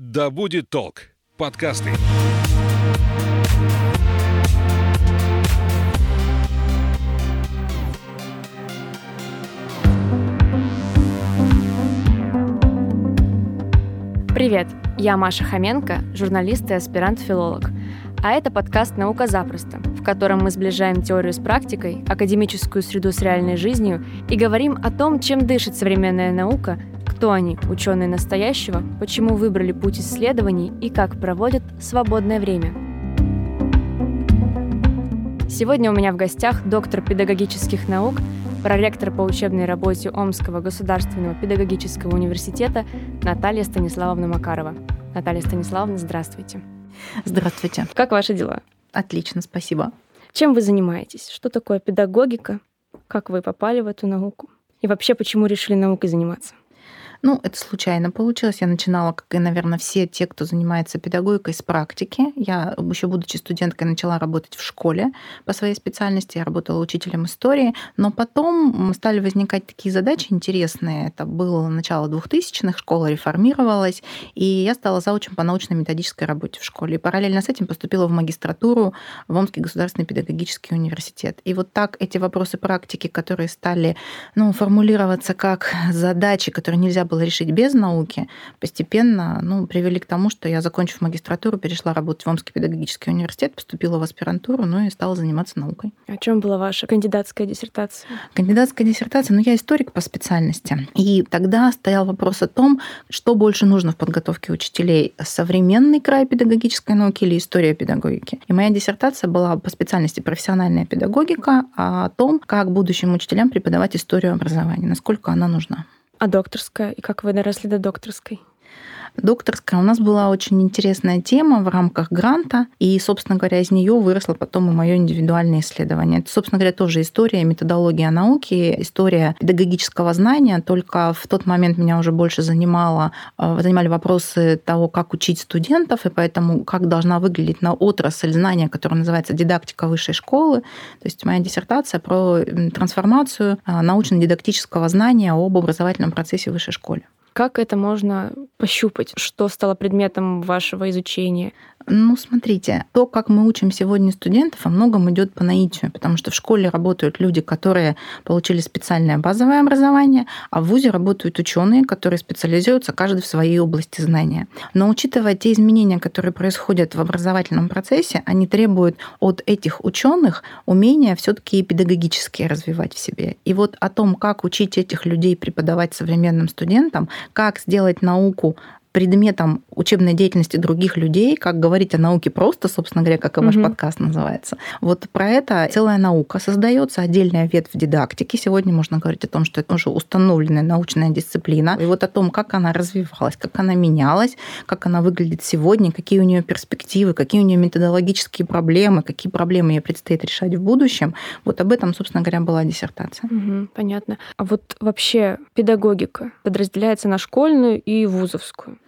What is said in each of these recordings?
Да будет толк. Подкасты. Привет, я Маша Хоменко, журналист и аспирант-филолог. А это подкаст «Наука запросто», в котором мы сближаем теорию с практикой, академическую среду с реальной жизнью и говорим о том, чем дышит современная наука, кто они, ученые настоящего, почему выбрали путь исследований и как проводят свободное время. Сегодня у меня в гостях доктор педагогических наук, проректор по учебной работе Омского государственного педагогического университета Наталья Станиславовна Макарова. Наталья Станиславовна, здравствуйте. Здравствуйте. Как ваши дела? Отлично, спасибо. Чем вы занимаетесь? Что такое педагогика? Как вы попали в эту науку? И вообще, почему решили наукой заниматься? Ну, это случайно получилось. Я начинала, как и, наверное, все те, кто занимается педагогикой, с практики. Я, еще будучи студенткой, начала работать в школе по своей специальности. Я работала учителем истории. Но потом стали возникать такие задачи интересные. Это было начало 2000-х, школа реформировалась, и я стала заучим по научно-методической работе в школе. И параллельно с этим поступила в магистратуру в Омский государственный педагогический университет. И вот так эти вопросы практики, которые стали ну, формулироваться как задачи, которые нельзя было решить без науки, постепенно ну, привели к тому, что я, закончив магистратуру, перешла работать в Омский педагогический университет, поступила в аспирантуру, ну и стала заниматься наукой. О чем была ваша кандидатская диссертация? Кандидатская диссертация, ну я историк по специальности. И тогда стоял вопрос о том, что больше нужно в подготовке учителей, современный край педагогической науки или история педагогики. И моя диссертация была по специальности профессиональная педагогика о том, как будущим учителям преподавать историю образования, насколько она нужна. А докторская? И как вы доросли до докторской? Докторская, у нас была очень интересная тема в рамках гранта, и, собственно говоря, из нее выросло потом и мое индивидуальное исследование. Это, собственно говоря, тоже история методология науки, история педагогического знания, только в тот момент меня уже больше занимало, э, занимали вопросы того, как учить студентов, и поэтому как должна выглядеть на отрасль знания, которая называется дидактика высшей школы. То есть моя диссертация про трансформацию э, научно-дидактического знания об образовательном процессе в высшей школе. Как это можно пощупать? Что стало предметом вашего изучения? Ну, смотрите, то, как мы учим сегодня студентов, во многом идет по наитию, потому что в школе работают люди, которые получили специальное базовое образование, а в ВУЗе работают ученые, которые специализируются каждый в своей области знания. Но учитывая те изменения, которые происходят в образовательном процессе, они требуют от этих ученых умения все-таки педагогически развивать в себе. И вот о том, как учить этих людей преподавать современным студентам, как сделать науку предметом учебной деятельности других людей, как говорить о науке просто, собственно говоря, как и ваш угу. подкаст называется. Вот про это целая наука создается, отдельная ветвь дидактики. Сегодня можно говорить о том, что это уже установленная научная дисциплина. И вот о том, как она развивалась, как она менялась, как она выглядит сегодня, какие у нее перспективы, какие у нее методологические проблемы, какие проблемы ей предстоит решать в будущем. Вот об этом, собственно говоря, была диссертация. Угу, понятно. А вот вообще педагогика подразделяется на школьную и вузовскую.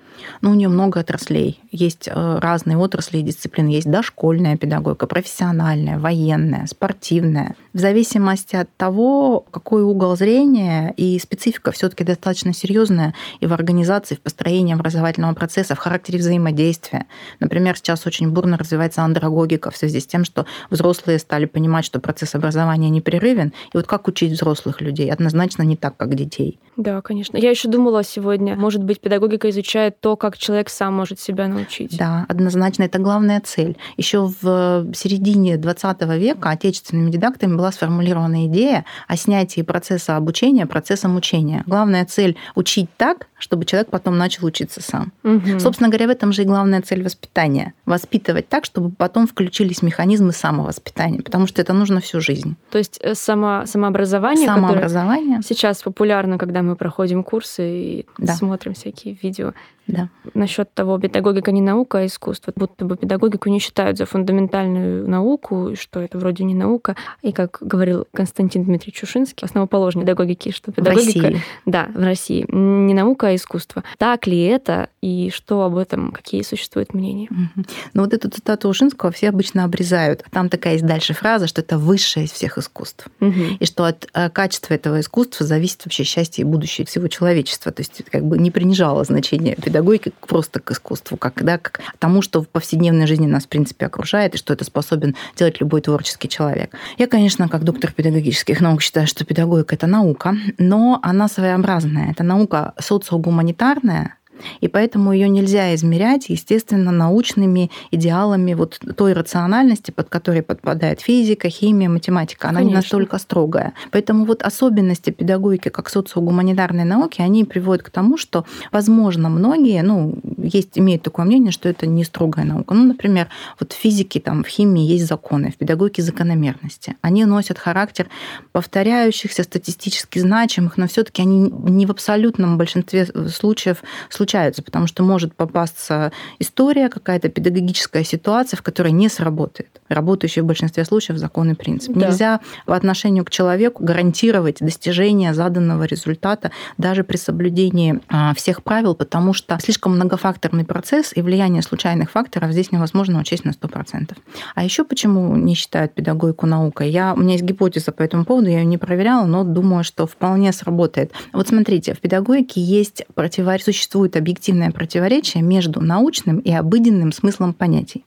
Ну, у нее много отраслей. Есть э, разные отрасли и дисциплины. Есть дошкольная педагогика, профессиональная, военная, спортивная. В зависимости от того, какой угол зрения и специфика все-таки достаточно серьезная и в организации, в построении образовательного процесса, в характере взаимодействия. Например, сейчас очень бурно развивается андрогогика в связи с тем, что взрослые стали понимать, что процесс образования непрерывен. И вот как учить взрослых людей? Однозначно не так, как детей. Да, конечно. Я еще думала сегодня, может быть, педагогика изучает то, как человек сам может себя научить. Да, однозначно, это главная цель. Еще в середине 20 века отечественными дидактами была сформулирована идея о снятии процесса обучения процессом учения. Главная цель – учить так, чтобы человек потом начал учиться сам. Угу. Собственно говоря, в этом же и главная цель воспитания. Воспитывать так, чтобы потом включились механизмы самовоспитания, потому что это нужно всю жизнь. То есть э, само, самообразование, самообразование. сейчас популярно, когда мы проходим курсы и да. смотрим всякие видео. Да. Насчет того, педагогика не наука, а искусство. Будто бы педагогику не считают за фундаментальную науку, что это вроде не наука. И как говорил Константин Дмитриевич Чушинский, основоположник педагогики, что педагогика... В России. Да, в России. Не наука, а искусство. Так ли это, и что об этом, какие существуют мнения? Угу. Ну вот эту цитату Ушинского все обычно обрезают. Там такая есть дальше фраза, что это высшее из всех искусств. Угу. И что от э, качества этого искусства зависит вообще счастье и будущее всего человечества. То есть как бы не принижало значение педагогики педагогики просто к искусству, как, да, к тому, что в повседневной жизни нас, в принципе, окружает, и что это способен делать любой творческий человек. Я, конечно, как доктор педагогических наук считаю, что педагогика – это наука, но она своеобразная. Это наука социогуманитарная, и поэтому ее нельзя измерять, естественно, научными идеалами вот той рациональности, под которой подпадает физика, химия, математика. Она Конечно. не настолько строгая. Поэтому вот особенности педагогики как социогуманитарной науки, они приводят к тому, что, возможно, многие, ну, есть, имеют такое мнение, что это не строгая наука. Ну, например, вот в физике, там, в химии есть законы, в педагогике закономерности. Они носят характер повторяющихся, статистически значимых, но все таки они не в абсолютном большинстве случаев случаются, потому что может попасться история, какая-то педагогическая ситуация, в которой не сработает. Работающий в большинстве случаев закон и принцип. Да. Нельзя по отношению к человеку гарантировать достижение заданного результата даже при соблюдении а, всех правил, потому что слишком многофакторный процесс и влияние случайных факторов здесь невозможно учесть на 100%. А еще почему не считают педагогику наукой? Я, у меня есть гипотеза по этому поводу, я ее не проверяла, но думаю, что вполне сработает. Вот смотрите, в педагогике есть противоречие, существует объективное противоречие между научным и обыденным смыслом понятий.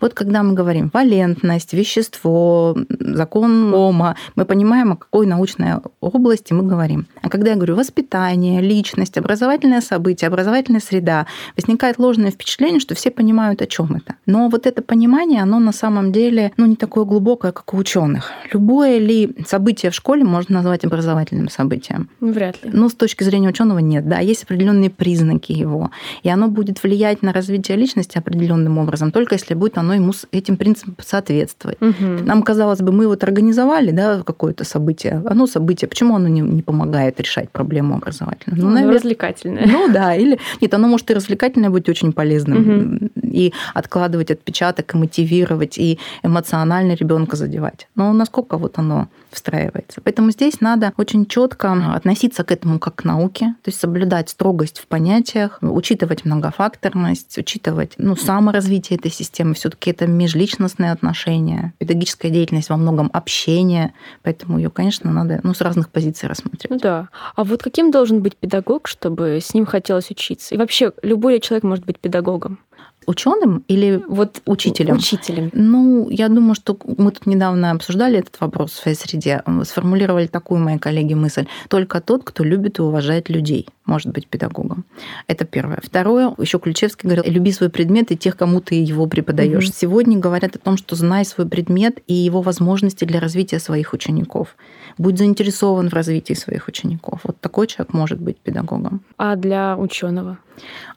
Вот когда мы говорим валентность, вещество, закон Ома, мы понимаем, о какой научной области мы говорим. А когда я говорю воспитание, личность, образовательное событие, образовательная среда, возникает ложное впечатление, что все понимают, о чем это. Но вот это понимание, оно на самом деле ну, не такое глубокое, как у ученых. Любое ли событие в школе можно назвать образовательным событием? Вряд ли. Ну, с точки зрения ученого нет. Да, есть определенные признаки его. И оно будет влиять на развитие личности определенным образом, только если будет оно ему этим принципам соответствовать. Угу. Нам казалось бы, мы вот организовали да, какое-то событие. Оно событие, почему оно не, не помогает решать проблему образовательную? Ну, ну наверное, развлекательное. Ну да, или нет, оно может и развлекательное быть очень полезным. Угу. И откладывать отпечаток, и мотивировать, и эмоционально ребенка задевать. Но насколько вот оно встраивается. Поэтому здесь надо очень четко относиться к этому как к науке, то есть соблюдать строгость в понятиях, учитывать многофакторность, учитывать ну, саморазвитие этой системы. все таки это межличностные отношения, педагогическая деятельность во многом общение, поэтому ее, конечно, надо ну, с разных позиций рассмотреть. Да. А вот каким должен быть педагог, чтобы с ним хотелось учиться? И вообще, любой человек может быть педагогом? Ученым или вот учителем? Учителем. Ну, я думаю, что мы тут недавно обсуждали этот вопрос в своей среде. Сформулировали такую мои коллеги мысль. Только тот, кто любит и уважает людей, может быть педагогом. Это первое. Второе, еще Ключевский говорил, люби свой предмет и тех, кому ты его преподаешь. Угу. Сегодня говорят о том, что знай свой предмет и его возможности для развития своих учеников. Будь заинтересован в развитии своих учеников. Вот такой человек может быть педагогом. А для ученого?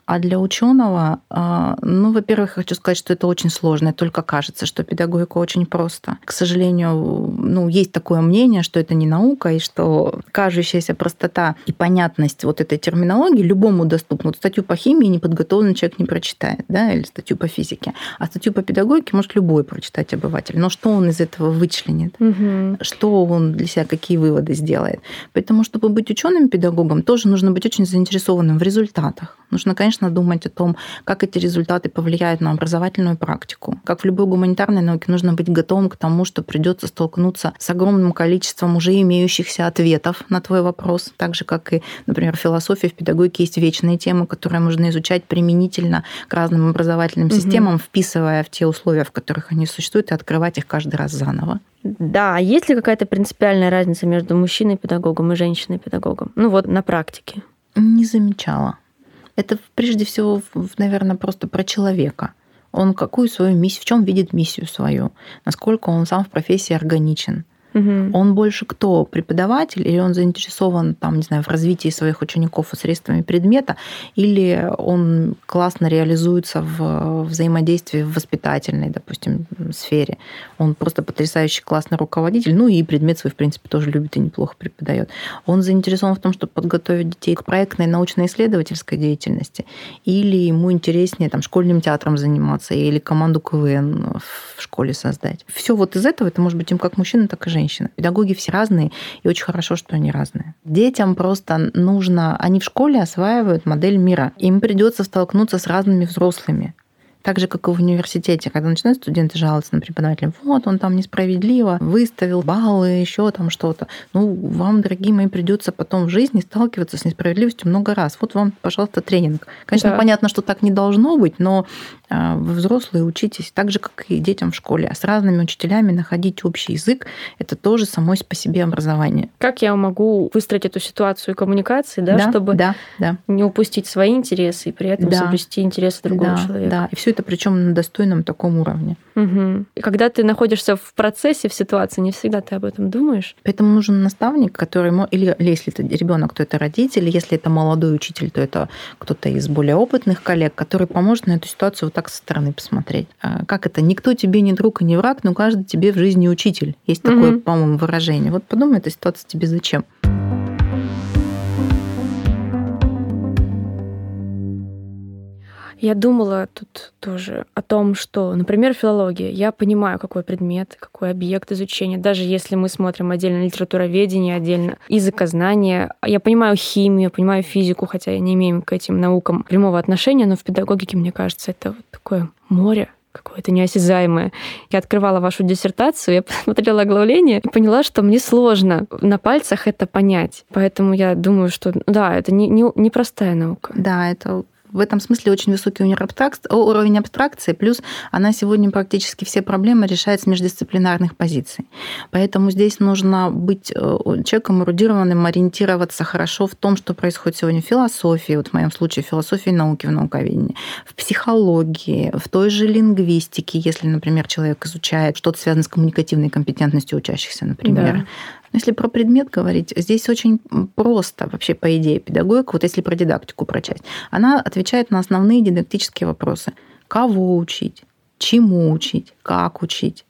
А для ученого, а, ну, во-первых, хочу сказать, что это очень сложно. Только кажется, что педагогика очень просто. К сожалению, ну, есть такое мнение, что это не наука, и что кажущаяся простота и понятность вот этой терминологии любому доступна. Вот статью по химии неподготовленный человек не прочитает, да, или статью по физике. А статью по педагогике может любой прочитать обыватель. Но что он из этого вычленит? Угу. Что он для себя, какие выводы сделает? Поэтому, чтобы быть ученым педагогом, тоже нужно быть очень заинтересованным в результатах. Нужно, конечно, думать о том, как эти результаты повлияют на образовательную практику. Как в любой гуманитарной науке, нужно быть готовым к тому, что придется столкнуться с огромным количеством уже имеющихся ответов на твой вопрос. Так же, как и, например, в философии, в педагогике есть вечные темы, которые можно изучать применительно к разным образовательным угу. системам, вписывая в те условия, в которых они существуют, и открывать их каждый раз заново. Да, а есть ли какая-то принципиальная разница между мужчиной-педагогом и женщиной-педагогом? Ну вот на практике. Не замечала. Это прежде всего, наверное, просто про человека. Он какую свою миссию, в чем видит миссию свою, насколько он сам в профессии органичен. Угу. Он больше кто? Преподаватель или он заинтересован там, не знаю, в развитии своих учеников и средствами предмета, или он классно реализуется в взаимодействии в воспитательной, допустим, сфере. Он просто потрясающий классный руководитель, ну и предмет свой, в принципе, тоже любит и неплохо преподает. Он заинтересован в том, чтобы подготовить детей к проектной научно-исследовательской деятельности, или ему интереснее там школьным театром заниматься, или команду КВН в школе создать. Все вот из этого это может быть им как мужчина, так и женщина женщина. Педагоги все разные, и очень хорошо, что они разные. Детям просто нужно... Они в школе осваивают модель мира. Им придется столкнуться с разными взрослыми Так же, как и в университете, когда начинают студенты жаловаться на преподавателя, вот он там несправедливо выставил баллы, еще там что-то. Ну, вам, дорогие мои, придется потом в жизни сталкиваться с несправедливостью много раз. Вот вам, пожалуйста, тренинг. Конечно, да. понятно, что так не должно быть, но вы взрослые учитесь так же, как и детям в школе. А с разными учителями находить общий язык – это тоже само по себе образование. Как я могу выстроить эту ситуацию коммуникации, да, да чтобы да, да. не упустить свои интересы и при этом да. соблюсти интересы другого да, человека? Да, и все это причем на достойном таком уровне. Угу. И когда ты находишься в процессе, в ситуации, не всегда ты об этом думаешь. Поэтому нужен наставник, который, или если это ребенок, то это родитель, если это молодой учитель, то это кто-то из более опытных коллег, который поможет на эту ситуацию так со стороны посмотреть. А как это? Никто тебе не друг и не враг, но каждый тебе в жизни учитель. Есть такое, угу. по-моему, выражение. Вот подумай, эта ситуация тебе зачем? Я думала тут тоже о том, что, например, филология. Я понимаю, какой предмет, какой объект изучения. Даже если мы смотрим отдельно литературоведение, отдельно языкознание. Я понимаю химию, понимаю физику, хотя я не имею к этим наукам прямого отношения, но в педагогике, мне кажется, это вот такое море какое-то неосязаемое. Я открывала вашу диссертацию, я посмотрела оглавление и поняла, что мне сложно на пальцах это понять. Поэтому я думаю, что да, это не, не, не простая наука. Да, это в этом смысле очень высокий уровень абстракции, плюс она сегодня практически все проблемы решает с междисциплинарных позиций. Поэтому здесь нужно быть э, человеком эрудированным, ориентироваться хорошо в том, что происходит сегодня в философии, вот в моем случае в философии науки, в науковедении, в психологии, в той же лингвистике, если, например, человек изучает что-то связанное с коммуникативной компетентностью учащихся, например, да. Если про предмет говорить, здесь очень просто вообще, по идее, педагогика, вот если про дидактику про часть, она отвечает на основные дидактические вопросы. Кого учить? Чему учить? Как учить?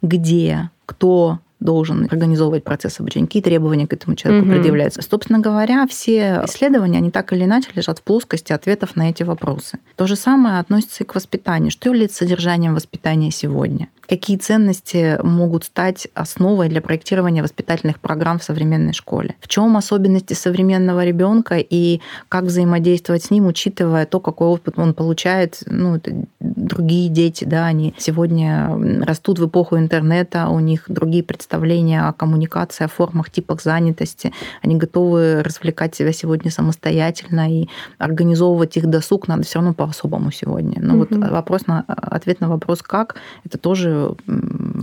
Где? Кто? должен организовывать процесс обучения, какие требования к этому человеку угу. предъявляются. Собственно говоря, все исследования, они так или иначе лежат в плоскости ответов на эти вопросы. То же самое относится и к воспитанию. Что является содержанием воспитания сегодня? Какие ценности могут стать основой для проектирования воспитательных программ в современной школе. В чем особенности современного ребенка и как взаимодействовать с ним, учитывая то, какой опыт он получает. Ну, другие дети, да, они сегодня растут в эпоху интернета, у них другие представления о коммуникации, о формах, типах занятости. Они готовы развлекать себя сегодня самостоятельно и организовывать их досуг надо все равно по-особому сегодня. Ну угу. вот вопрос на ответ на вопрос как это тоже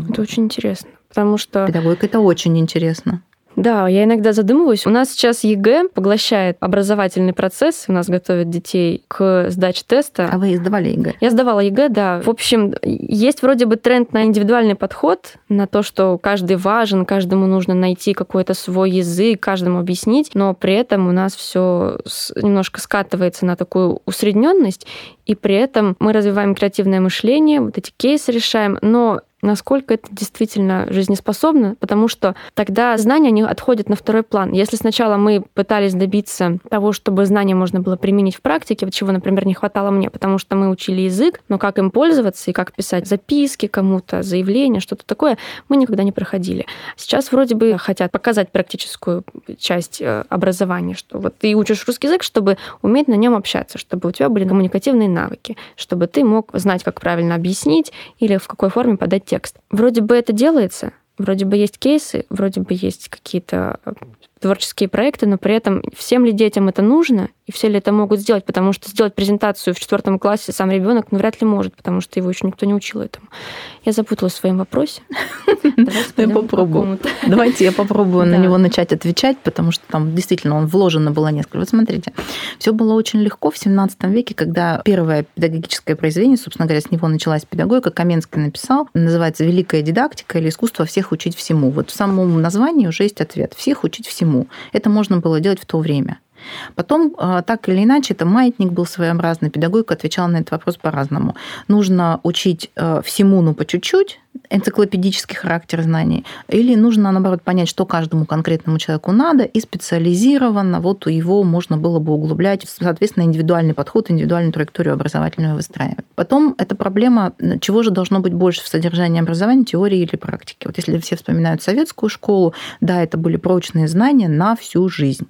это очень интересно, потому что... Педагогика – это очень интересно. Да, я иногда задумываюсь. У нас сейчас ЕГЭ поглощает образовательный процесс. У нас готовят детей к сдаче теста. А вы сдавали ЕГЭ? Я сдавала ЕГЭ, да. В общем, есть вроде бы тренд на индивидуальный подход, на то, что каждый важен, каждому нужно найти какой-то свой язык, каждому объяснить, но при этом у нас все немножко скатывается на такую усредненность, и при этом мы развиваем креативное мышление, вот эти кейсы решаем, но насколько это действительно жизнеспособно, потому что тогда знания они отходят на второй план. Если сначала мы пытались добиться того, чтобы знания можно было применить в практике, чего, например, не хватало мне, потому что мы учили язык, но как им пользоваться и как писать записки кому-то, заявления, что-то такое, мы никогда не проходили. Сейчас вроде бы хотят показать практическую часть э, образования, что вот ты учишь русский язык, чтобы уметь на нем общаться, чтобы у тебя были коммуникативные навыки, чтобы ты мог знать, как правильно объяснить или в какой форме подать текст. Вроде бы это делается, вроде бы есть кейсы, вроде бы есть какие-то творческие проекты, но при этом всем ли детям это нужно и все ли это могут сделать, потому что сделать презентацию в четвертом классе сам ребенок ну, вряд ли может, потому что его еще никто не учил этому. Я запуталась в своем вопросе. Я попробую. Давайте я попробую на него начать отвечать, потому что там действительно он вложено было несколько. Вот смотрите, все было очень легко в 17 веке, когда первое педагогическое произведение, собственно говоря, с него началась педагогика, Каменский написал, называется «Великая дидактика» или «Искусство всех учить всему». Вот в самом названии уже есть ответ «Всех учить всему». Это можно было делать в то время. Потом, а, так или иначе, это маятник был своеобразный, педагогика отвечала на этот вопрос по-разному. Нужно учить а, всему, ну, по чуть-чуть, энциклопедический характер знаний, или нужно, наоборот, понять, что каждому конкретному человеку надо, и специализированно вот его можно было бы углублять, соответственно, индивидуальный подход, индивидуальную траекторию образовательную выстраивать. Потом эта проблема, чего же должно быть больше в содержании образования, теории или практики. Вот если все вспоминают советскую школу, да, это были прочные знания на всю жизнь.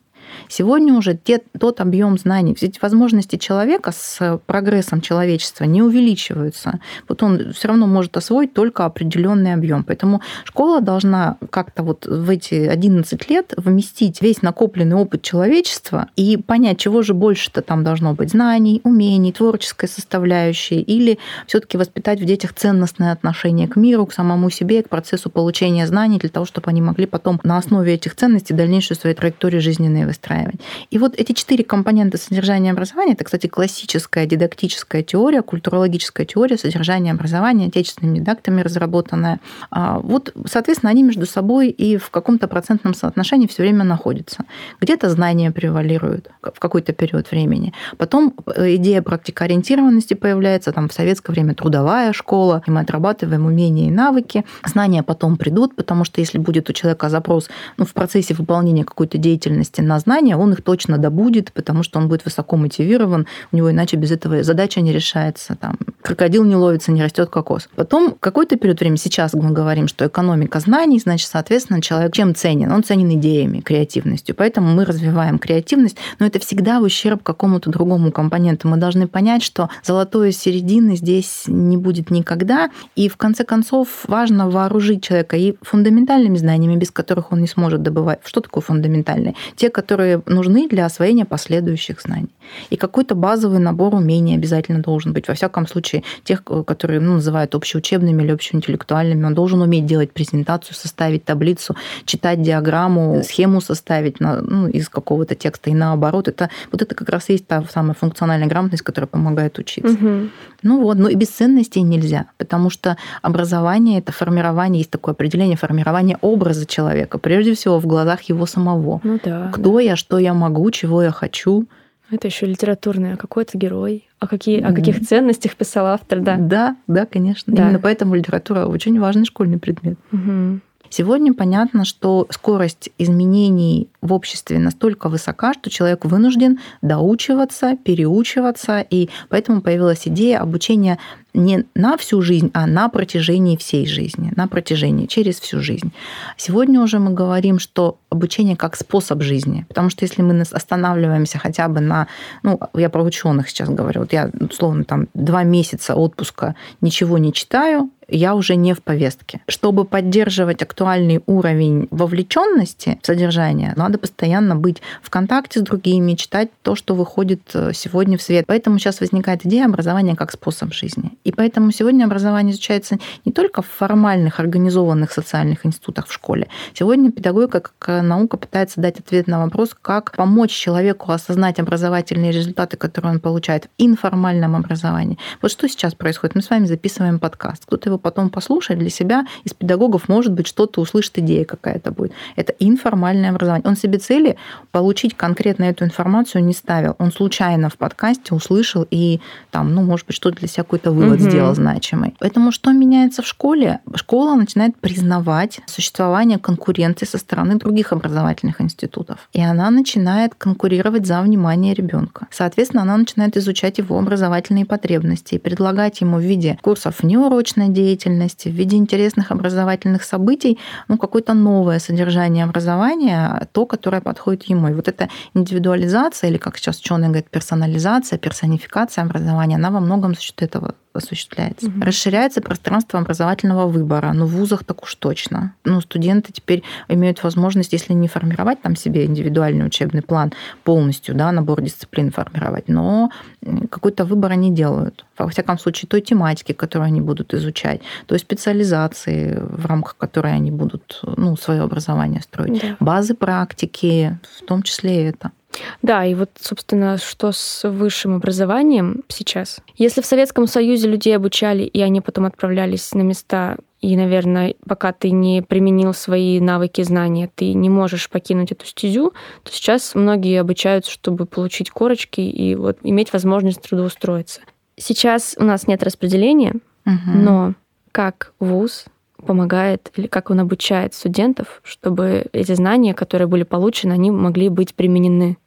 Сегодня уже те, тот объем знаний, ведь возможности человека с прогрессом человечества не увеличиваются. Вот он все равно может освоить только определенный объем. Поэтому школа должна как-то вот в эти 11 лет вместить весь накопленный опыт человечества и понять, чего же больше-то там должно быть знаний, умений, творческой составляющей, или все-таки воспитать в детях ценностное отношение к миру, к самому себе, к процессу получения знаний, для того, чтобы они могли потом на основе этих ценностей дальнейшую свою траекторию жизненной выстраивать. И вот эти четыре компонента содержания образования, это, кстати, классическая дидактическая теория, культурологическая теория содержания образования, отечественными дидактами разработанная. А вот, соответственно, они между собой и в каком-то процентном соотношении все время находятся. Где-то знания превалируют в какой-то период времени. Потом э, идея практикоориентированности появляется, там в советское время трудовая школа, и мы отрабатываем умения и навыки. Знания потом придут, потому что если будет у человека запрос ну, в процессе выполнения какой-то деятельности на знания, он их точно добудет, потому что он будет высоко мотивирован, у него иначе без этого задача не решается. Там, крокодил не ловится, не растет кокос. Потом какой-то период времени, сейчас мы говорим, что экономика знаний, значит, соответственно, человек чем ценен? Он ценен идеями, креативностью. Поэтому мы развиваем креативность, но это всегда в ущерб какому-то другому компоненту. Мы должны понять, что золотой середины здесь не будет никогда, и в конце концов важно вооружить человека и фундаментальными знаниями, без которых он не сможет добывать. Что такое фундаментальные? Те, которые нужны для освоения последующих знаний. И какой-то базовый набор умений обязательно должен быть. Во всяком случае, тех, которые ну, называют общеучебными или общеинтеллектуальными, он должен уметь делать презентацию, составить таблицу, читать диаграмму, схему составить на, ну, из какого-то текста и наоборот. Это, вот это как раз есть та самая функциональная грамотность, которая помогает учиться. Угу. Ну вот, но и без ценностей нельзя, потому что образование – это формирование, есть такое определение, формирование образа человека, прежде всего в глазах его самого. Ну да. Кто я, что я могу, чего я хочу. Это еще литературное, какой то герой, о, какие, о каких ценностях писал автор, да. Да, да, конечно. Да. Именно поэтому литература очень важный школьный предмет. Угу. Сегодня понятно, что скорость изменений в обществе настолько высока, что человек вынужден доучиваться, переучиваться, и поэтому появилась идея обучения не на всю жизнь, а на протяжении всей жизни, на протяжении, через всю жизнь. Сегодня уже мы говорим, что обучение как способ жизни, потому что если мы останавливаемся хотя бы на, ну, я про ученых сейчас говорю, вот я, условно, там два месяца отпуска ничего не читаю, я уже не в повестке. Чтобы поддерживать актуальный уровень вовлеченности в содержание, надо постоянно быть в контакте с другими, читать то, что выходит э, сегодня в свет. Поэтому сейчас возникает идея образования как способ жизни. И поэтому сегодня образование изучается не только в формальных, организованных социальных институтах в школе. Сегодня педагогика как наука пытается дать ответ на вопрос, как помочь человеку осознать образовательные результаты, которые он получает в информальном образовании. Вот что сейчас происходит? Мы с вами записываем подкаст. Кто-то его потом послушает для себя, из педагогов, может быть, что-то услышит, идея какая-то будет. Это информальное образование. Он себе цели получить конкретно эту информацию не ставил. Он случайно в подкасте услышал и там, ну, может быть, что-то для себя какой-то вывод угу. сделал значимый. Поэтому что меняется в школе? Школа начинает признавать существование конкуренции со стороны других образовательных институтов. И она начинает конкурировать за внимание ребенка. Соответственно, она начинает изучать его образовательные потребности и предлагать ему в виде курсов неурочной деятельности, деятельности, в виде интересных образовательных событий, ну, какое-то новое содержание образования, то, которое подходит ему. И вот эта индивидуализация, или как сейчас ученые говорят, персонализация, персонификация образования, она во многом за счет этого осуществляется. Угу. Расширяется пространство образовательного выбора. Ну, в вузах так уж точно. Ну, студенты теперь имеют возможность, если не формировать там себе индивидуальный учебный план полностью, да, набор дисциплин формировать, но какой-то выбор они делают. Во всяком случае, той тематики, которую они будут изучать, той специализации, в рамках которой они будут ну, свое образование строить. Да. Базы практики, в том числе и это. Да, и вот, собственно, что с высшим образованием сейчас? Если в Советском Союзе людей обучали, и они потом отправлялись на места, и, наверное, пока ты не применил свои навыки, знания, ты не можешь покинуть эту стезю, то сейчас многие обучаются, чтобы получить корочки и вот иметь возможность трудоустроиться. Сейчас у нас нет распределения, угу. но как вуз помогает или как он обучает студентов, чтобы эти знания, которые были получены, они могли быть применены?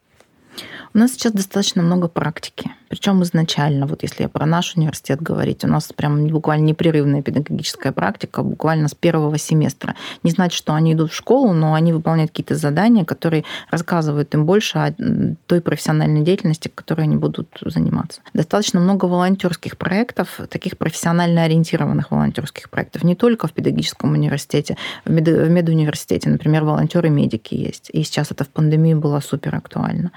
У нас сейчас достаточно много практики Причем изначально, вот если я про наш университет говорить, у нас прям буквально непрерывная педагогическая практика, буквально с первого семестра. Не значит, что они идут в школу, но они выполняют какие-то задания, которые рассказывают им больше о той профессиональной деятельности, которой они будут заниматься. Достаточно много волонтерских проектов, таких профессионально ориентированных волонтерских проектов, не только в педагогическом университете, в, мед, в медуниверситете, например, волонтеры-медики есть. И сейчас это в пандемии было супер актуально.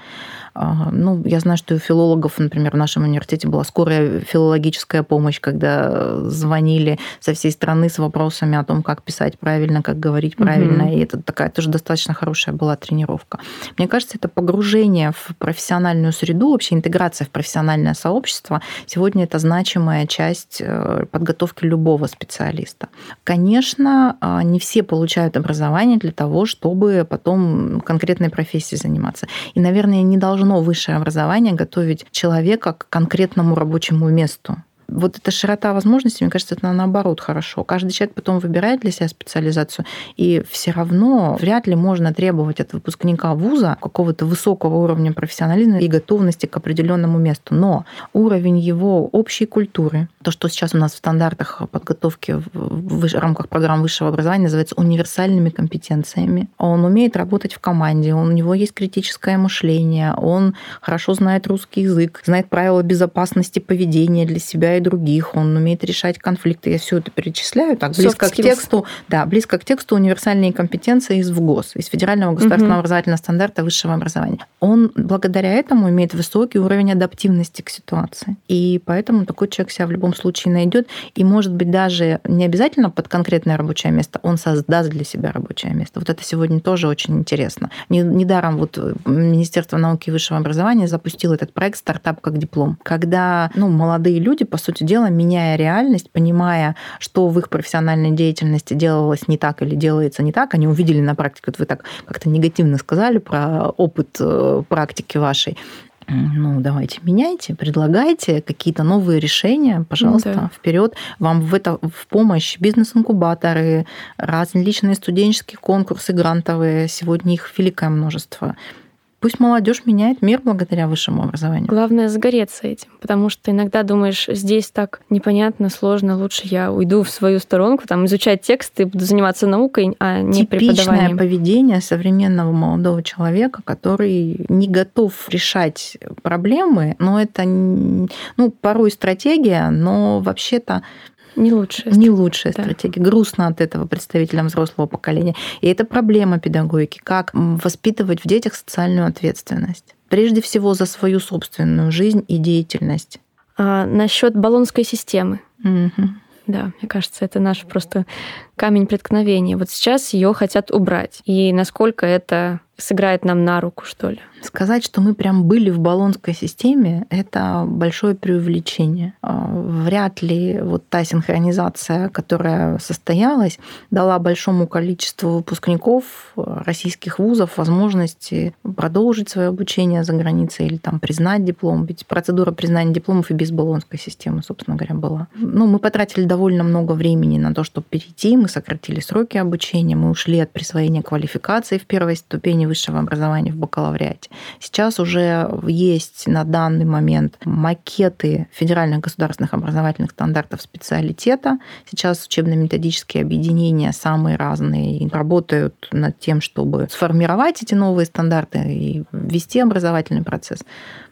А, ну, я знаю, что у филологов, например, в нашем университете была скорая филологическая помощь, когда звонили со всей страны с вопросами о том, как писать правильно, как говорить правильно. Угу. И это такая тоже достаточно хорошая была тренировка. Мне кажется, это погружение в профессиональную среду, вообще интеграция в профессиональное сообщество. Сегодня это значимая часть э, подготовки любого специалиста. Конечно, а, не все получают образование для того, чтобы потом конкретной профессией заниматься. И, наверное, не должно высшее образование готовить человека к конкретному рабочему месту вот эта широта возможностей, мне кажется, это наоборот хорошо. Каждый человек потом выбирает для себя специализацию, и все равно вряд ли можно требовать от выпускника вуза какого-то высокого уровня профессионализма и готовности к определенному месту. Но уровень его общей культуры, то, что сейчас у нас в стандартах подготовки в рамках программ высшего образования называется универсальными компетенциями. Он умеет работать в команде, у него есть критическое мышление, он хорошо знает русский язык, знает правила безопасности поведения для себя и других, он умеет решать конфликты. Я все это перечисляю так близко к тексту, да, близко к тексту универсальные компетенции из ВГОС, из Федерального государственного угу. образовательного стандарта высшего образования. Он благодаря этому имеет высокий уровень адаптивности к ситуации. И поэтому такой человек себя в любом случае найдет. И, может быть, даже не обязательно под конкретное рабочее место, он создаст для себя рабочее место. Вот это сегодня тоже очень интересно. Недаром вот Министерство науки и высшего образования запустило этот проект «Стартап как диплом», когда ну, молодые люди, по сути дела, меняя реальность, понимая, что в их профессиональной деятельности делалось не так или делается не так, они увидели на практике, вот вы так как-то негативно сказали про опыт э, практики вашей, ну, давайте меняйте, предлагайте какие-то новые решения, пожалуйста, да. вперед. Вам в это в помощь бизнес-инкубаторы, различные студенческие конкурсы грантовые. Сегодня их великое множество. Пусть молодежь меняет мир благодаря высшему образованию. Главное загореться этим, потому что иногда думаешь, здесь так непонятно, сложно, лучше я уйду в свою сторонку, там изучать тексты, буду заниматься наукой, а не Типичное преподаванием. поведение современного молодого человека, который не готов решать проблемы, но это ну, порой стратегия, но вообще-то не лучшая. Не лучшая да. стратегия. Грустно от этого представителям взрослого поколения. И это проблема педагогики. Как воспитывать в детях социальную ответственность. Прежде всего за свою собственную жизнь и деятельность. А насчет баллонской системы. Угу. Да, мне кажется, это наш просто камень преткновения. Вот сейчас ее хотят убрать. И насколько это сыграет нам на руку, что ли? Сказать, что мы прям были в баллонской системе, это большое преувеличение. А, вряд ли вот та синхронизация, которая состоялась, дала большому количеству выпускников российских вузов возможности продолжить свое обучение за границей или там признать диплом. Ведь процедура признания дипломов и без баллонской системы, собственно говоря, была. Ну, мы потратили довольно много времени на то, чтобы перейти. Мы сократили сроки обучения, мы ушли от присвоения квалификации в первой ступени высшего образования в бакалавриате. Сейчас уже есть на данный момент макеты федеральных государственных образовательных стандартов специалитета. Сейчас учебно-методические объединения самые разные работают над тем, чтобы сформировать эти новые стандарты и ввести образовательный процесс.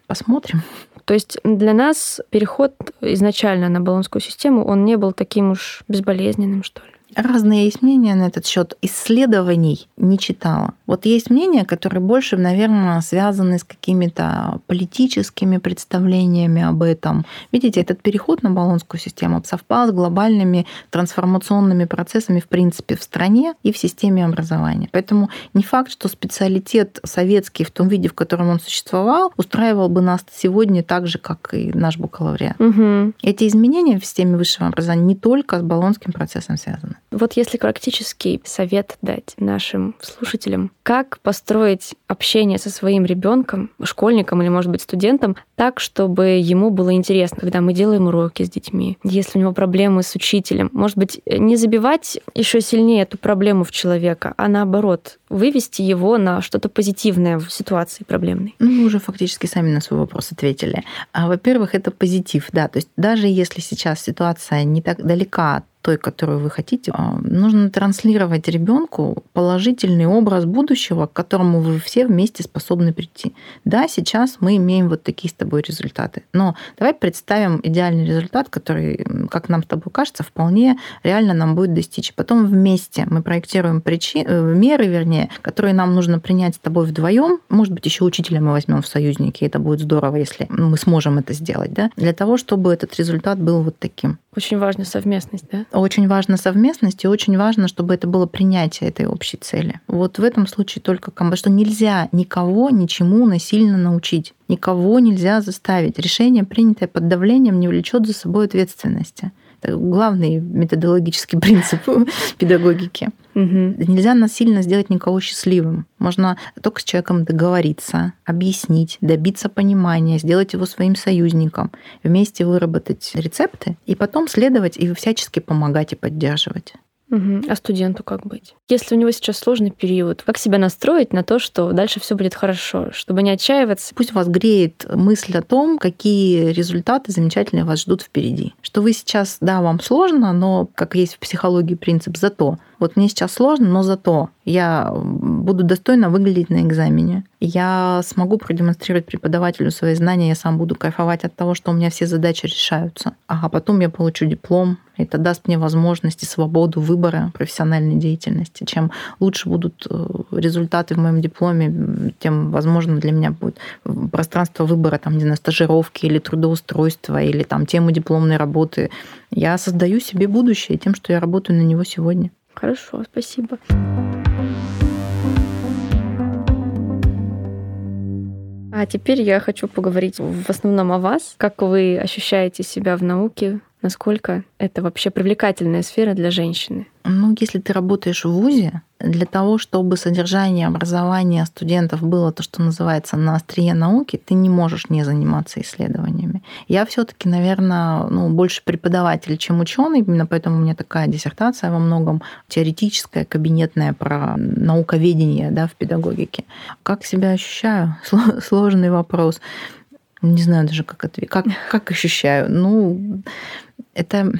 Посмотрим. То есть для нас переход изначально на баллонскую систему, он не был таким уж безболезненным, что ли? Разные есть мнения на этот счет. Исследований не читала. Вот есть мнения, которые больше, наверное, связаны с какими-то политическими представлениями об этом. Видите, этот переход на баллонскую систему совпал с глобальными трансформационными процессами, в принципе, в стране и в системе образования. Поэтому не факт, что специалитет советский в том виде, в котором он существовал, устраивал бы нас сегодня так же, как и наш бакалавриат. Угу. Эти изменения в системе высшего образования не только с баллонским процессом связаны. Вот если практический совет дать нашим слушателям, как построить общение со своим ребенком, школьником или, может быть, студентом, так, чтобы ему было интересно, когда мы делаем уроки с детьми, если у него проблемы с учителем, может быть, не забивать еще сильнее эту проблему в человека, а наоборот, вывести его на что-то позитивное в ситуации проблемной? Ну, мы уже фактически сами на свой вопрос ответили. А, во-первых, это позитив, да, то есть даже если сейчас ситуация не так далека от той, которую вы хотите, а, нужно транслировать ребенку положительный образ будущего, к которому вы все вместе способны прийти. Да, сейчас мы имеем вот такие с тобой результаты, но давай представим идеальный результат, который, как нам с тобой кажется, вполне реально нам будет достичь. Потом вместе мы проектируем причины, э, меры, вернее, которые нам нужно принять с тобой вдвоем. Может быть, еще учителя мы возьмем в союзники. Это будет здорово, если мы сможем это сделать, да? Для того, чтобы этот результат был вот таким. Очень важна совместность, да? Очень важна совместность, и очень важно, чтобы это было принятие этой общей цели. Вот в этом случае только потому что нельзя никого ничему насильно научить. Никого нельзя заставить. Решение, принятое под давлением, не влечет за собой ответственности. Это главный методологический принцип педагогики. Угу. Нельзя насильно сделать никого счастливым. Можно только с человеком договориться, объяснить, добиться понимания, сделать его своим союзником, вместе выработать рецепты и потом следовать и всячески помогать и поддерживать. Угу. А студенту как быть? Если у него сейчас сложный период, как себя настроить на то, что дальше все будет хорошо, чтобы не отчаиваться? Пусть вас греет мысль о том, какие результаты замечательные вас ждут впереди. Что вы сейчас, да, вам сложно, но, как есть в психологии принцип «зато», вот мне сейчас сложно, но зато я буду достойно выглядеть на экзамене. Я смогу продемонстрировать преподавателю свои знания, я сам буду кайфовать от того, что у меня все задачи решаются. А потом я получу диплом, это даст мне возможность и свободу выбора профессиональной деятельности. Чем лучше будут э, результаты в моем дипломе, тем, возможно, для меня будет пространство выбора, там, не знаю, стажировки или трудоустройства, или там темы дипломной работы. Я создаю себе будущее тем, что я работаю на него сегодня. Хорошо, спасибо. А теперь я хочу поговорить в основном о вас. Как вы ощущаете себя в науке? Насколько это вообще привлекательная сфера для женщины? Ну, если ты работаешь в ВУЗе, для того, чтобы содержание образования студентов было то, что называется на острие науки, ты не можешь не заниматься исследованиями. Я все-таки, наверное, ну, больше преподаватель, чем ученый, именно поэтому у меня такая диссертация во многом теоретическая, кабинетная про науковедение да, в педагогике. Как себя ощущаю? Сложный вопрос. Не знаю даже, как ответить. Как, как ощущаю? Ну, это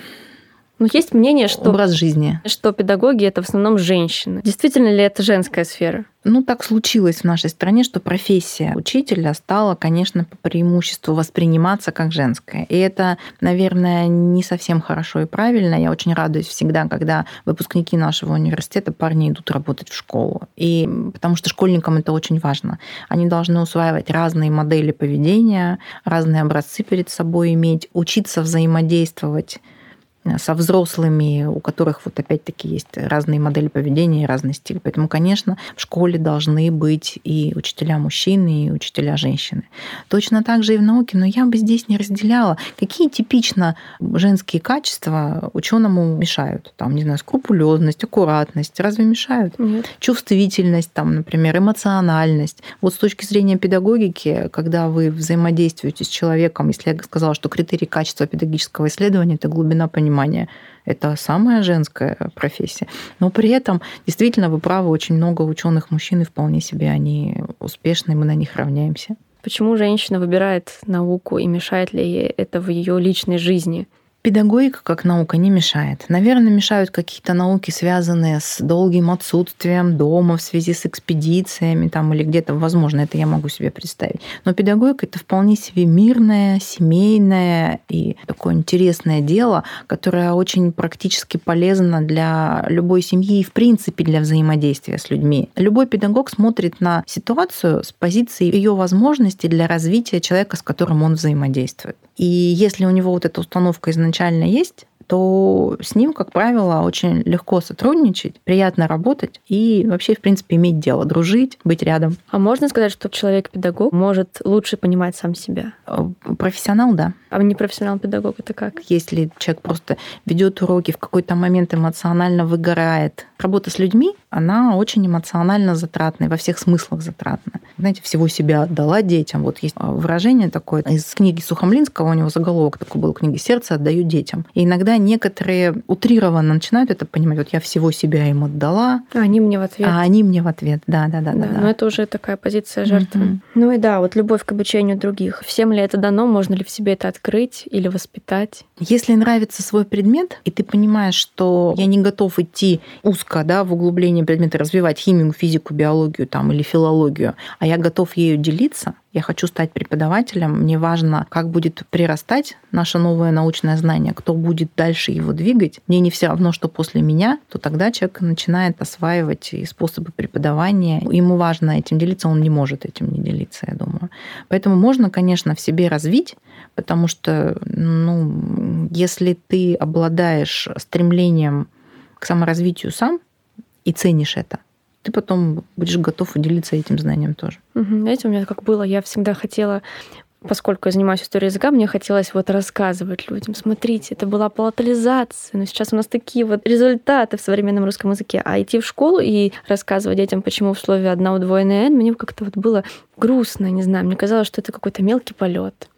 но есть мнение, что образ жизни, что педагоги это в основном женщины. Действительно ли это женская сфера? Ну, так случилось в нашей стране, что профессия учителя стала, конечно, по преимуществу восприниматься как женская. И это, наверное, не совсем хорошо и правильно. Я очень радуюсь всегда, когда выпускники нашего университета, парни идут работать в школу. И потому что школьникам это очень важно. Они должны усваивать разные модели поведения, разные образцы перед собой иметь, учиться взаимодействовать со взрослыми, у которых вот опять-таки есть разные модели поведения и разный стиль. Поэтому, конечно, в школе должны быть и учителя мужчины, и учителя женщины. Точно так же и в науке, но я бы здесь не разделяла, какие типично женские качества ученому мешают. Там, не знаю, скрупулезность, аккуратность. Разве мешают? Нет. Чувствительность, там, например, эмоциональность. Вот с точки зрения педагогики, когда вы взаимодействуете с человеком, если я сказала, что критерий качества педагогического исследования – это глубина понимания, внимание, это самая женская профессия. Но при этом, действительно, вы правы, очень много ученых мужчин, и вполне себе они успешны, мы на них равняемся. Почему женщина выбирает науку и мешает ли ей это в ее личной жизни? Педагогика как наука не мешает. Наверное, мешают какие-то науки, связанные с долгим отсутствием дома в связи с экспедициями там, или где-то, возможно, это я могу себе представить. Но педагогика — это вполне себе мирное, семейное и такое интересное дело, которое очень практически полезно для любой семьи и, в принципе, для взаимодействия с людьми. Любой педагог смотрит на ситуацию с позиции ее возможностей для развития человека, с которым он взаимодействует. И если у него вот эта установка изначально есть, то с ним, как правило, очень легко сотрудничать, приятно работать и вообще, в принципе, иметь дело, дружить, быть рядом. А можно сказать, что человек-педагог может лучше понимать сам себя? Э, профессионал, да. А не профессионал-педагог это как? Если человек просто ведет уроки, в какой-то момент эмоционально выгорает. Работа с людьми, она очень эмоционально затратная, во всех смыслах затратная. Знаете, всего себя отдала детям. Вот есть выражение такое из книги Сухомлинского, у него заголовок такой был, книги «Сердце отдаю детям». И иногда некоторые утрированно начинают это понимать. Вот я всего себя им отдала. А они мне в ответ. А они мне в ответ, да, да, да. да, да, Но это уже такая позиция жертвы. Угу. Ну и да, вот любовь к обучению других. Всем ли это дано? Можно ли в себе это открыть или воспитать? Если нравится свой предмет, и ты понимаешь, что я не готов идти узко да, в углубление предмета, развивать химию, физику, биологию там, или филологию, а я готов ею делиться, я хочу стать преподавателем, мне важно, как будет прирастать наше новое научное знание, кто будет дальше его двигать. Мне не все равно, что после меня, то тогда человек начинает осваивать и способы преподавания. Ему важно этим делиться, он не может этим не делиться, я думаю. Поэтому можно, конечно, в себе развить, потому что, ну, если ты обладаешь стремлением к саморазвитию сам и ценишь это, ты потом будешь готов делиться этим знанием тоже. Угу. Знаете, у меня как было, я всегда хотела поскольку я занимаюсь историей языка, мне хотелось вот рассказывать людям, смотрите, это была палатализация, но сейчас у нас такие вот результаты в современном русском языке. А идти в школу и рассказывать детям, почему в слове одна удвоенная «н», мне как-то вот было грустно, не знаю, мне казалось, что это какой-то мелкий полет.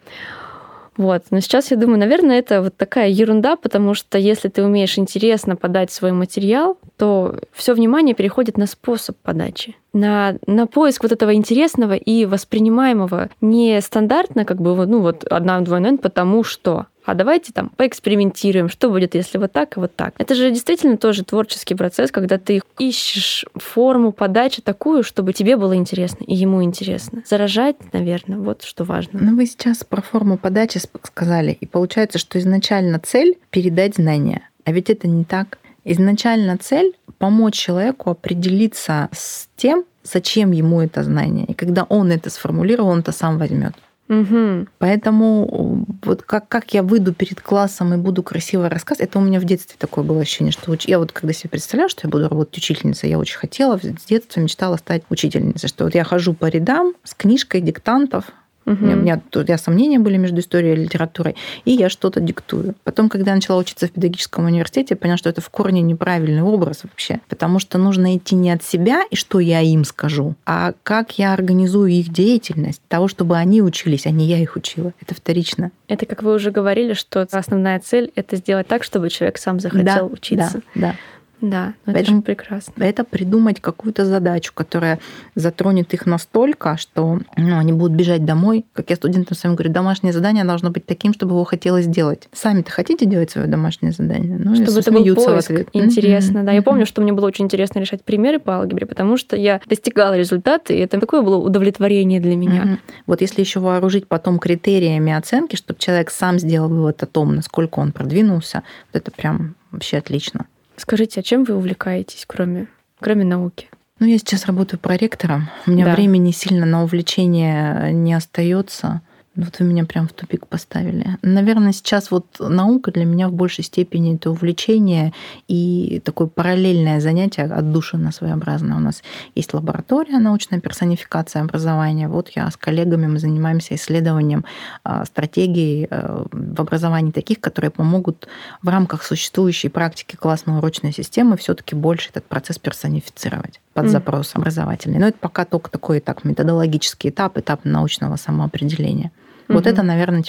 Вот. Но сейчас я думаю, наверное, это вот такая ерунда, потому что если ты умеешь интересно подать свой материал, то все внимание переходит на способ подачи, на, на поиск вот этого интересного и воспринимаемого не стандартно, как бы, ну вот одна двойная, потому что, а давайте там поэкспериментируем, что будет, если вот так и вот так. Это же действительно тоже творческий процесс, когда ты ищешь форму подачи такую, чтобы тебе было интересно и ему интересно. Заражать, наверное, вот что важно. Ну, вы сейчас про форму подачи сказали, и получается, что изначально цель — передать знания. А ведь это не так. Изначально цель — помочь человеку определиться с тем, зачем ему это знание. И когда он это сформулировал, он это сам возьмет. Угу. Поэтому вот как, как я выйду перед классом и буду красиво рассказывать, это у меня в детстве такое было ощущение, что уч... я вот когда себе представляла, что я буду работать учительницей, я очень хотела, с детства мечтала стать учительницей, что вот я хожу по рядам с книжкой диктантов, Угу. У меня тут я сомнения были между историей и литературой, и я что-то диктую. Потом, когда я начала учиться в педагогическом университете, я поняла, что это в корне неправильный образ вообще, потому что нужно идти не от себя и что я им скажу, а как я организую их деятельность, того, чтобы они учились, а не я их учила. Это вторично. Это, как вы уже говорили, что основная цель — это сделать так, чтобы человек сам захотел да, учиться. Да, да. Да, ну Поэтому это же прекрасно. Это придумать какую-то задачу, которая затронет их настолько, что ну, они будут бежать домой. Как я студентам своим говорю, домашнее задание должно быть таким, чтобы его хотелось делать. Сами-то хотите делать свое домашнее задание? Ну, чтобы это был поиск. в ответ. Интересно, mm-hmm. да. Я помню, что мне было очень интересно решать примеры по алгебре, потому что я достигала результата, и это такое было удовлетворение для меня. Mm-hmm. Вот если еще вооружить потом критериями оценки, чтобы человек сам сделал вывод о том, насколько он продвинулся, вот это прям вообще отлично. Скажите, а чем вы увлекаетесь, кроме, кроме науки? Ну, я сейчас работаю проректором. У меня да. времени сильно на увлечение не остается. Вот вы меня прям в тупик поставили. Наверное, сейчас вот наука для меня в большей степени это увлечение и такое параллельное занятие, отдушина своеобразное. У нас есть лаборатория научная персонификация образования. Вот я с коллегами мы занимаемся исследованием а, стратегий э, в образовании таких, которые помогут в рамках существующей практики классной урочной системы все-таки больше этот процесс персонифицировать под запрос образовательный. Но это пока только такой этап, методологический этап, этап научного самоопределения. Вот это, наверное,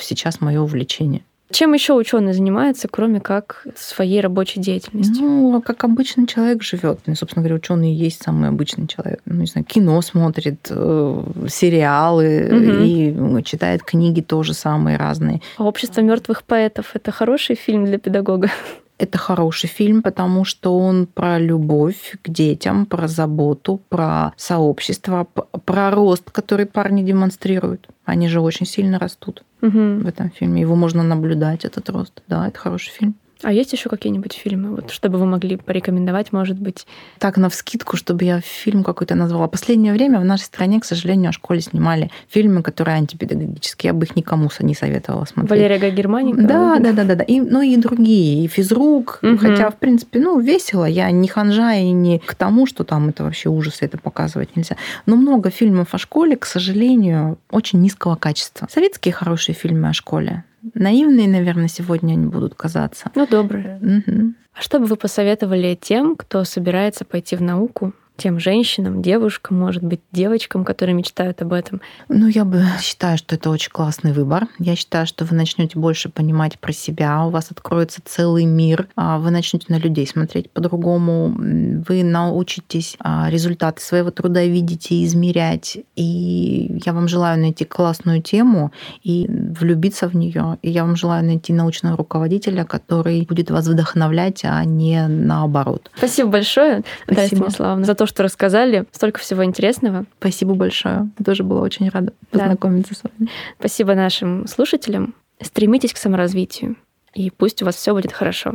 сейчас мое увлечение. Чем еще ученый занимается, кроме как своей рабочей деятельностью? Ну, как обычный человек живет. Ну, собственно говоря, ученый есть самый обычный человек. Ну, не знаю, кино смотрит, э, сериалы угу. и читает книги тоже самые разные. А общество мертвых поэтов это хороший фильм для педагога? Это хороший фильм, потому что он про любовь к детям, про заботу, про сообщество, про рост, который парни демонстрируют. Они же очень сильно растут угу. в этом фильме. Его можно наблюдать, этот рост. Да, это хороший фильм. А есть еще какие-нибудь фильмы, вот, чтобы вы могли порекомендовать, может быть? Так, на вскидку, чтобы я фильм какой-то назвала. Последнее время в нашей стране, к сожалению, о школе снимали фильмы, которые антипедагогические. Я бы их никому не советовала смотреть. Валерия Германика? Да, да, да, да, да. И, ну и другие, и физрук. Угу. Хотя, в принципе, ну, весело. Я не ханжа и не к тому, что там это вообще ужас, это показывать нельзя. Но много фильмов о школе, к сожалению, очень низкого качества. Советские хорошие фильмы о школе. Наивные, наверное, сегодня они будут казаться. Ну, добрые. Угу. А что бы вы посоветовали тем, кто собирается пойти в науку, тем женщинам, девушкам, может быть, девочкам, которые мечтают об этом? Ну, я бы считаю, что это очень классный выбор. Я считаю, что вы начнете больше понимать про себя, у вас откроется целый мир, а вы начнете на людей смотреть по-другому, вы научитесь а, результаты своего труда видеть и измерять. И я вам желаю найти классную тему и влюбиться в нее. И я вам желаю найти научного руководителя, который будет вас вдохновлять, а не наоборот. Спасибо большое, Спасибо. Наталья Станиславовна, за то, что рассказали. Столько всего интересного. Спасибо большое. Тоже была очень рада познакомиться да. с вами. Спасибо нашим слушателям. Стремитесь к саморазвитию, и пусть у вас все будет хорошо.